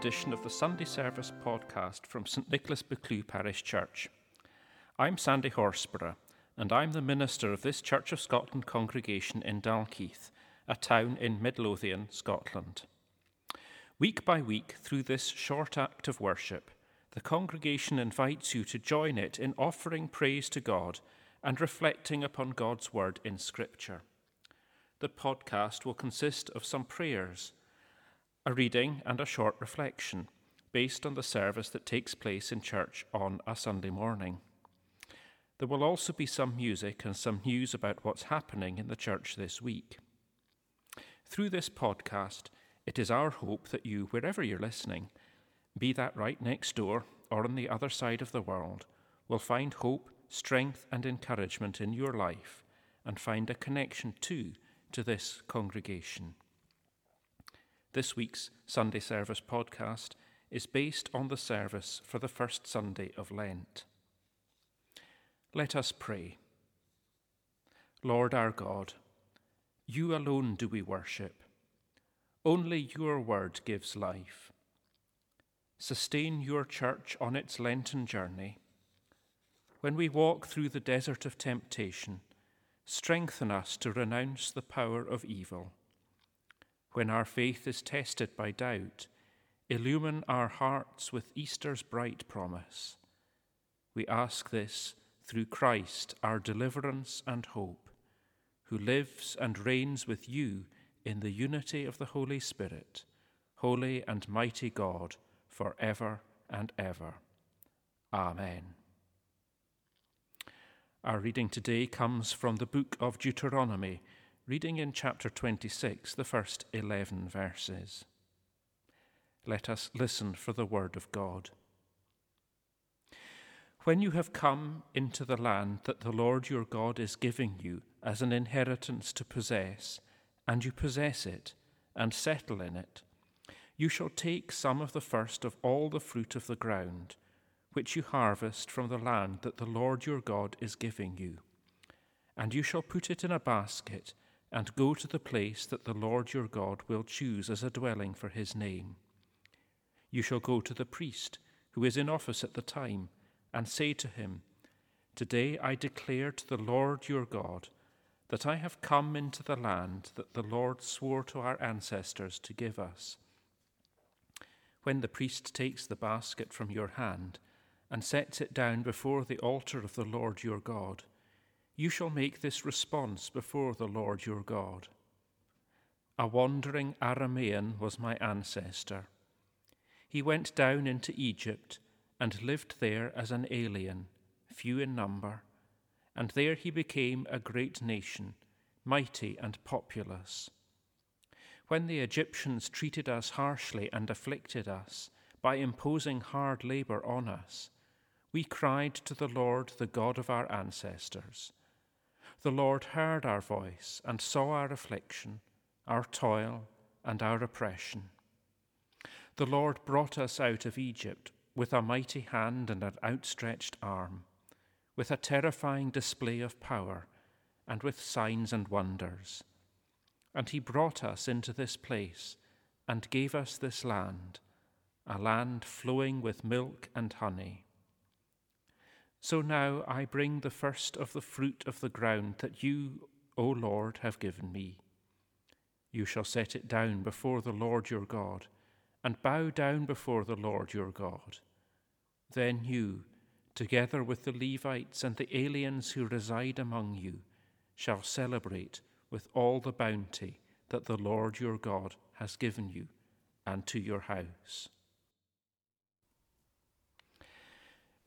Edition of the Sunday Service podcast from St Nicholas Buccleuch Parish Church. I'm Sandy Horsburgh, and I'm the minister of this Church of Scotland congregation in Dalkeith, a town in Midlothian, Scotland. Week by week, through this short act of worship, the congregation invites you to join it in offering praise to God and reflecting upon God's word in Scripture. The podcast will consist of some prayers a reading and a short reflection based on the service that takes place in church on a Sunday morning. There will also be some music and some news about what's happening in the church this week. Through this podcast, it is our hope that you, wherever you're listening, be that right next door or on the other side of the world, will find hope, strength, and encouragement in your life and find a connection too to this congregation. This week's Sunday Service podcast is based on the service for the first Sunday of Lent. Let us pray. Lord our God, you alone do we worship. Only your word gives life. Sustain your church on its Lenten journey. When we walk through the desert of temptation, strengthen us to renounce the power of evil when our faith is tested by doubt, illumine our hearts with Easter's bright promise. We ask this through Christ, our deliverance and hope, who lives and reigns with you in the unity of the Holy Spirit, holy and mighty God, for ever and ever. Amen. Our reading today comes from the book of Deuteronomy reading in chapter 26, the first 11 verses. Let us listen for the word of God. When you have come into the land that the Lord your God is giving you as an inheritance to possess, and you possess it and settle in it, you shall take some of the first of all the fruit of the ground, which you harvest from the land that the Lord your God is giving you. And you shall put it in a basket and go to the place that the Lord your God will choose as a dwelling for his name. You shall go to the priest who is in office at the time, and say to him, Today I declare to the Lord your God that I have come into the land that the Lord swore to our ancestors to give us. When the priest takes the basket from your hand and sets it down before the altar of the Lord your God, you shall make this response before the Lord your God. A wandering Aramean was my ancestor. He went down into Egypt and lived there as an alien, few in number, and there he became a great nation, mighty and populous. When the Egyptians treated us harshly and afflicted us by imposing hard labor on us, we cried to the Lord, the God of our ancestors the Lord heard our voice and saw our affliction, our toil, and our oppression. The Lord brought us out of Egypt with a mighty hand and an outstretched arm, with a terrifying display of power, and with signs and wonders. And he brought us into this place and gave us this land, a land flowing with milk and honey. So now I bring the first of the fruit of the ground that you, O Lord, have given me. You shall set it down before the Lord your God, and bow down before the Lord your God. Then you, together with the Levites and the aliens who reside among you, shall celebrate with all the bounty that the Lord your God has given you and to your house.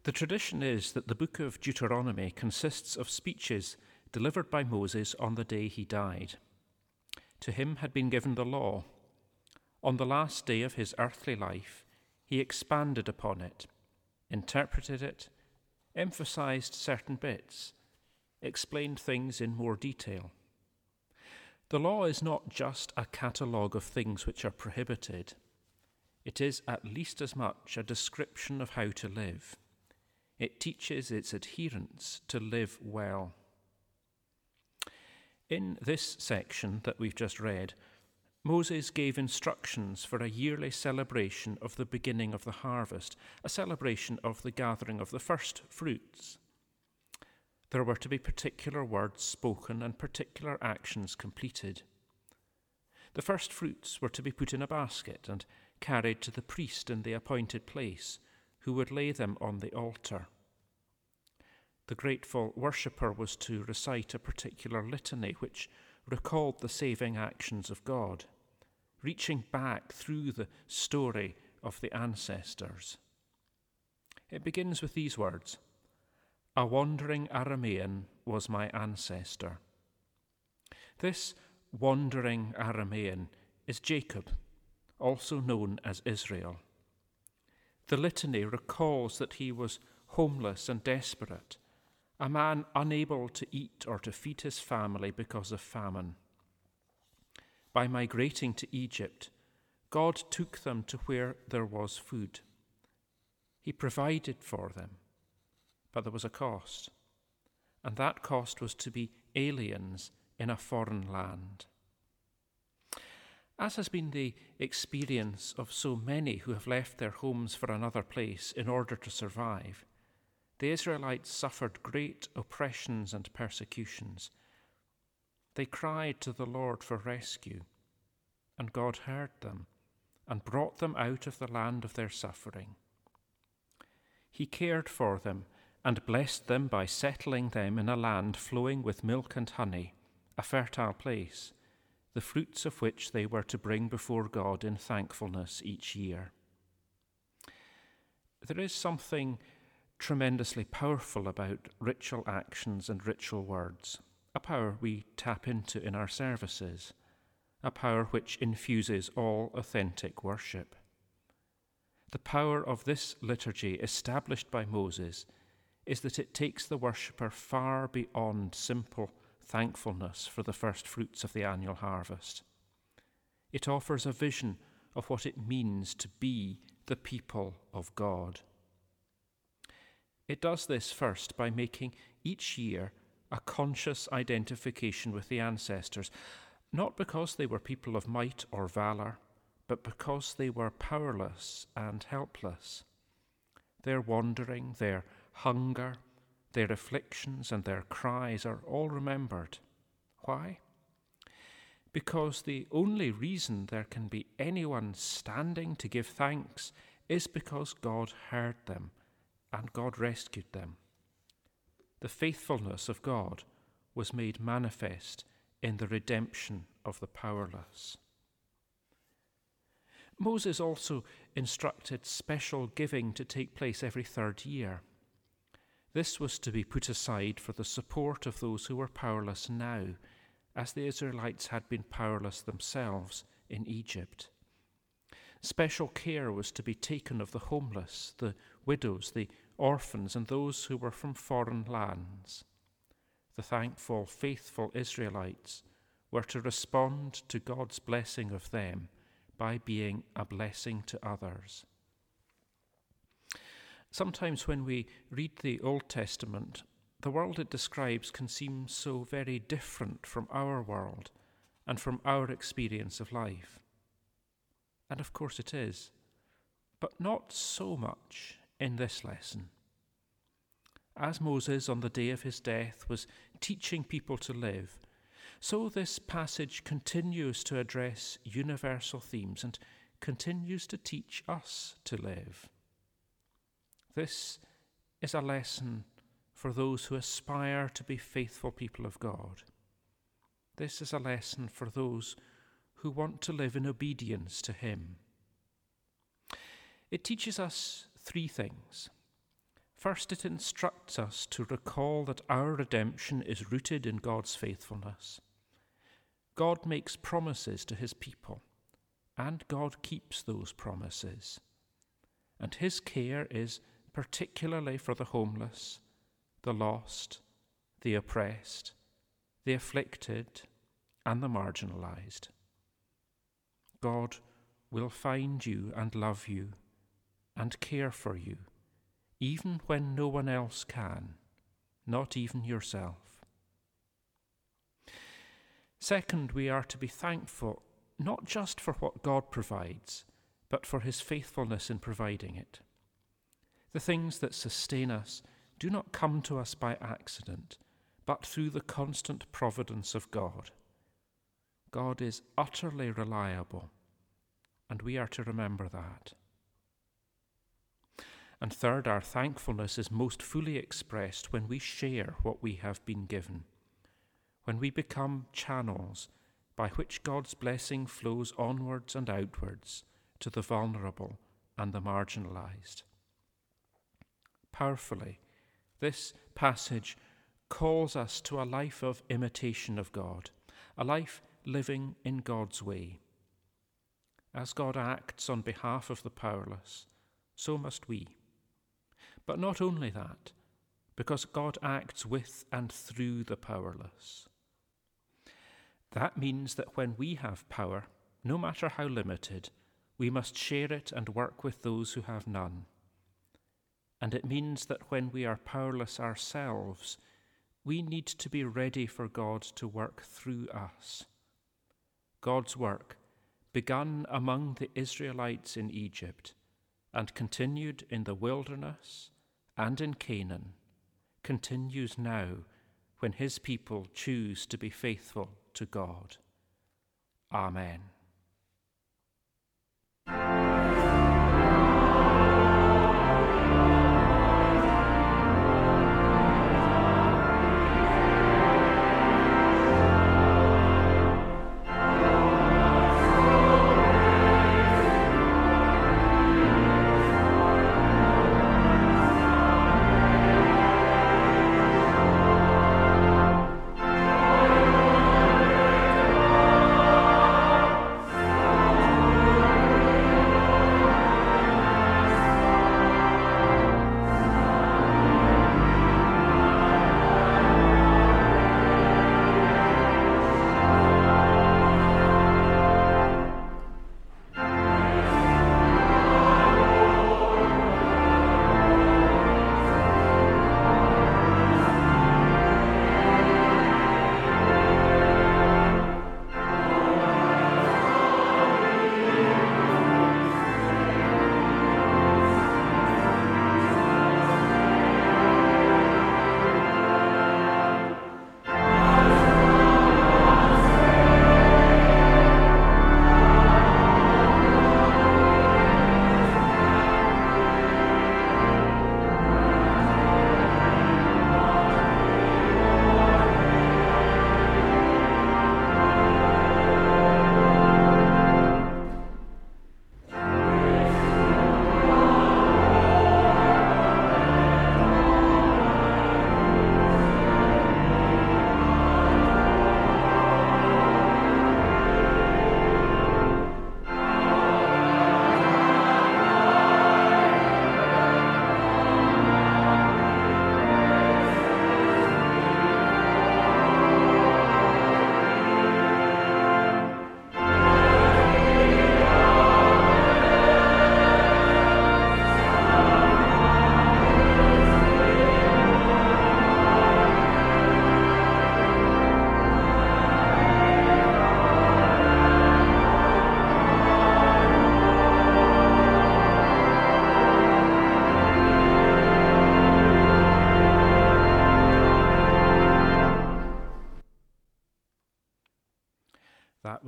The tradition is that the book of Deuteronomy consists of speeches delivered by Moses on the day he died. To him had been given the law. On the last day of his earthly life, he expanded upon it, interpreted it, emphasized certain bits, explained things in more detail. The law is not just a catalogue of things which are prohibited, it is at least as much a description of how to live. It teaches its adherents to live well. In this section that we've just read, Moses gave instructions for a yearly celebration of the beginning of the harvest, a celebration of the gathering of the first fruits. There were to be particular words spoken and particular actions completed. The first fruits were to be put in a basket and carried to the priest in the appointed place, who would lay them on the altar. The grateful worshipper was to recite a particular litany which recalled the saving actions of God reaching back through the story of the ancestors. It begins with these words A wandering Aramaean was my ancestor. This wandering Aramaean is Jacob, also known as Israel. The litany recalls that he was homeless and desperate, a man unable to eat or to feed his family because of famine by migrating to Egypt, God took them to where there was food. He provided for them, but there was a cost, and that cost was to be aliens in a foreign land. As has been the experience of so many who have left their homes for another place in order to survive, the Israelites suffered great oppressions and persecutions they cried to the Lord for rescue, and God heard them and brought them out of the land of their suffering. He cared for them and blessed them by settling them in a land flowing with milk and honey, a fertile place, the fruits of which they were to bring before God in thankfulness each year. There is something tremendously powerful about ritual actions and ritual words a power we tap into in our services, a power which infuses all authentic worship. The power of this liturgy, established by Moses, is that it takes the worshipper far beyond simple thankfulness for the first fruits of the annual harvest. It offers a vision of what it means to be the people of God. It does this first by making each year a conscious identification with the ancestors, not because they were people of might or valour, but because they were powerless and helpless. Their wandering, their hunger, their afflictions, and their cries are all remembered. Why? Because the only reason there can be anyone standing to give thanks is because God heard them and God rescued them the faithfulness of God was made manifest in the redemption of the powerless. Moses also instructed special giving to take place every third year. This was to be put aside for the support of those who were powerless now, as the Israelites had been powerless themselves in Egypt. Special care was to be taken of the homeless, the widows, the orphans, and those who were from foreign lands. The thankful, faithful Israelites were to respond to God's blessing of them by being a blessing to others. Sometimes when we read the Old Testament, the world it describes can seem so very different from our world and from our experience of life. And of course it is, but not so much in this lesson. As Moses, on the day of his death, was teaching people to live, so this passage continues to address universal themes and continues to teach us to live. This is a lesson for those who aspire to be faithful people of God. This is a lesson for those who want to live in obedience to Him. It teaches us three things. First, it instructs us to recall that our redemption is rooted in God's faithfulness. God makes promises to his people, and God keeps those promises. And his care is particularly for the homeless, the lost, the oppressed, the afflicted, and the marginalized. God will find you and love you and care for you, even when no one else can, not even yourself. Second, we are to be thankful not just for what God provides, but for his faithfulness in providing it. The things that sustain us do not come to us by accident, but through the constant providence of God. God is utterly reliable, and we are to remember that. And third, our thankfulness is most fully expressed when we share what we have been given, when we become channels by which God's blessing flows onwards and outwards to the vulnerable and the marginalized. Powerfully, this passage calls us to a life of imitation of God, a life living in God's way. As God acts on behalf of the powerless, so must we. But not only that, because God acts with and through the powerless. That means that when we have power, no matter how limited, we must share it and work with those who have none. And it means that when we are powerless ourselves, we need to be ready for God to work through us. God's work, begun among the Israelites in Egypt and continued in the wilderness and in Canaan, continues now when his people choose to be faithful to God. Amen.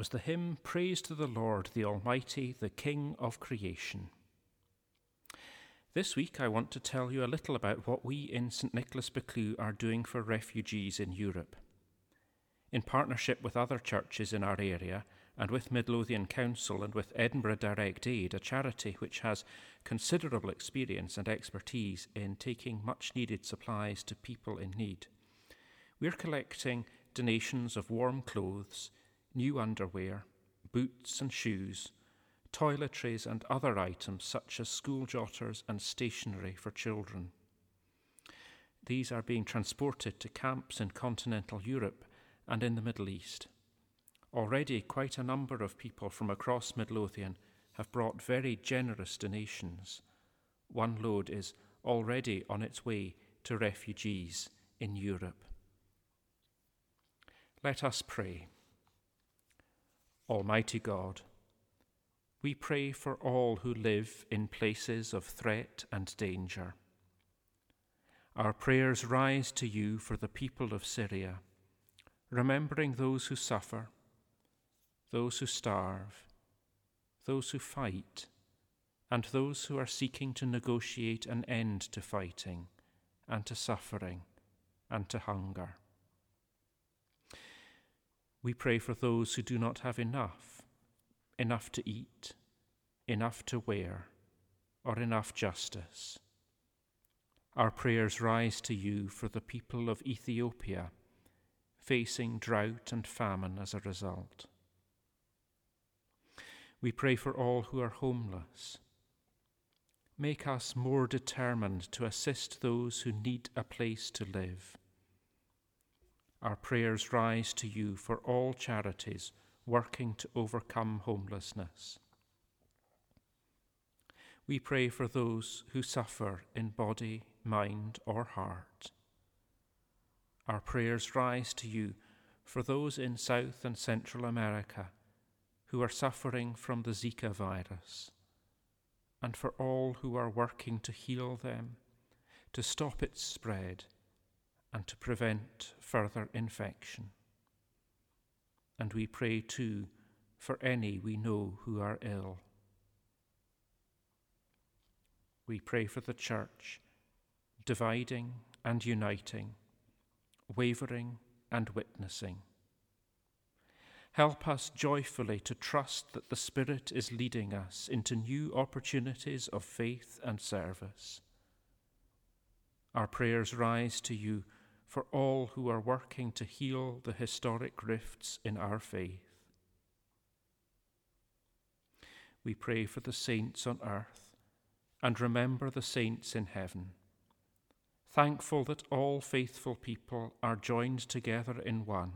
Was the hymn Praise to the Lord, the Almighty, the King of creation. This week, I want to tell you a little about what we in St Nicholas Buccleuch are doing for refugees in Europe. In partnership with other churches in our area, and with Midlothian Council and with Edinburgh Direct Aid, a charity which has considerable experience and expertise in taking much needed supplies to people in need. We're collecting donations of warm clothes, new underwear, boots and shoes, toiletries and other items such as school jotters and stationery for children. These are being transported to camps in continental Europe and in the Middle East. Already, quite a number of people from across Midlothian have brought very generous donations. One load is already on its way to refugees in Europe. Let us pray. Almighty God, we pray for all who live in places of threat and danger. Our prayers rise to you for the people of Syria, remembering those who suffer, those who starve, those who fight, and those who are seeking to negotiate an end to fighting and to suffering and to hunger. We pray for those who do not have enough enough to eat, enough to wear, or enough justice. Our prayers rise to you for the people of Ethiopia facing drought and famine as a result. We pray for all who are homeless. Make us more determined to assist those who need a place to live. Our prayers rise to you for all charities working to overcome homelessness. We pray for those who suffer in body, mind, or heart. Our prayers rise to you for those in South and Central America who are suffering from the Zika virus, and for all who are working to heal them, to stop its spread, and to prevent further infection. And we pray too for any we know who are ill. We pray for the Church, dividing and uniting, wavering and witnessing. Help us joyfully to trust that the Spirit is leading us into new opportunities of faith and service. Our prayers rise to you for all who are working to heal the historic rifts in our faith. We pray for the saints on earth and remember the saints in heaven. Thankful that all faithful people are joined together in one,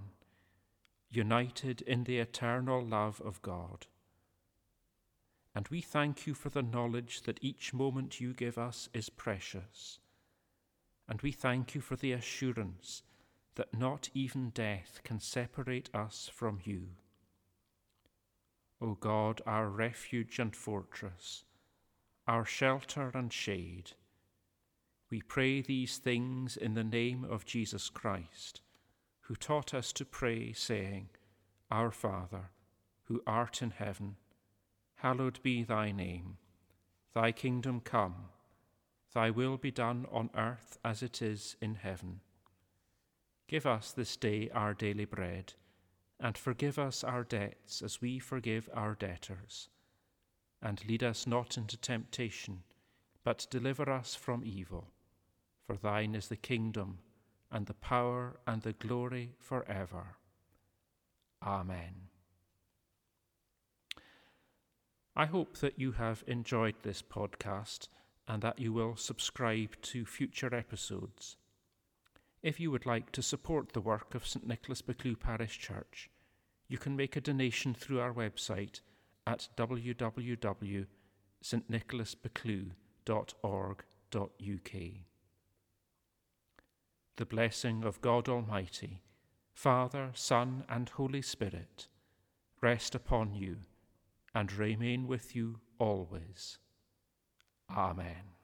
united in the eternal love of God. And we thank you for the knowledge that each moment you give us is precious and we thank you for the assurance that not even death can separate us from you. O God, our refuge and fortress, our shelter and shade, we pray these things in the name of Jesus Christ, who taught us to pray, saying, Our Father, who art in heaven, hallowed be thy name. Thy kingdom come. Thy will be done on earth as it is in heaven. Give us this day our daily bread, and forgive us our debts as we forgive our debtors. And lead us not into temptation, but deliver us from evil. For thine is the kingdom, and the power, and the glory for ever. Amen. I hope that you have enjoyed this podcast and that you will subscribe to future episodes. If you would like to support the work of St Nicholas Buccleuch Parish Church, you can make a donation through our website at www.stnicholasbuccleuch.org.uk. The blessing of God Almighty, Father, Son, and Holy Spirit rest upon you and remain with you always. Amen.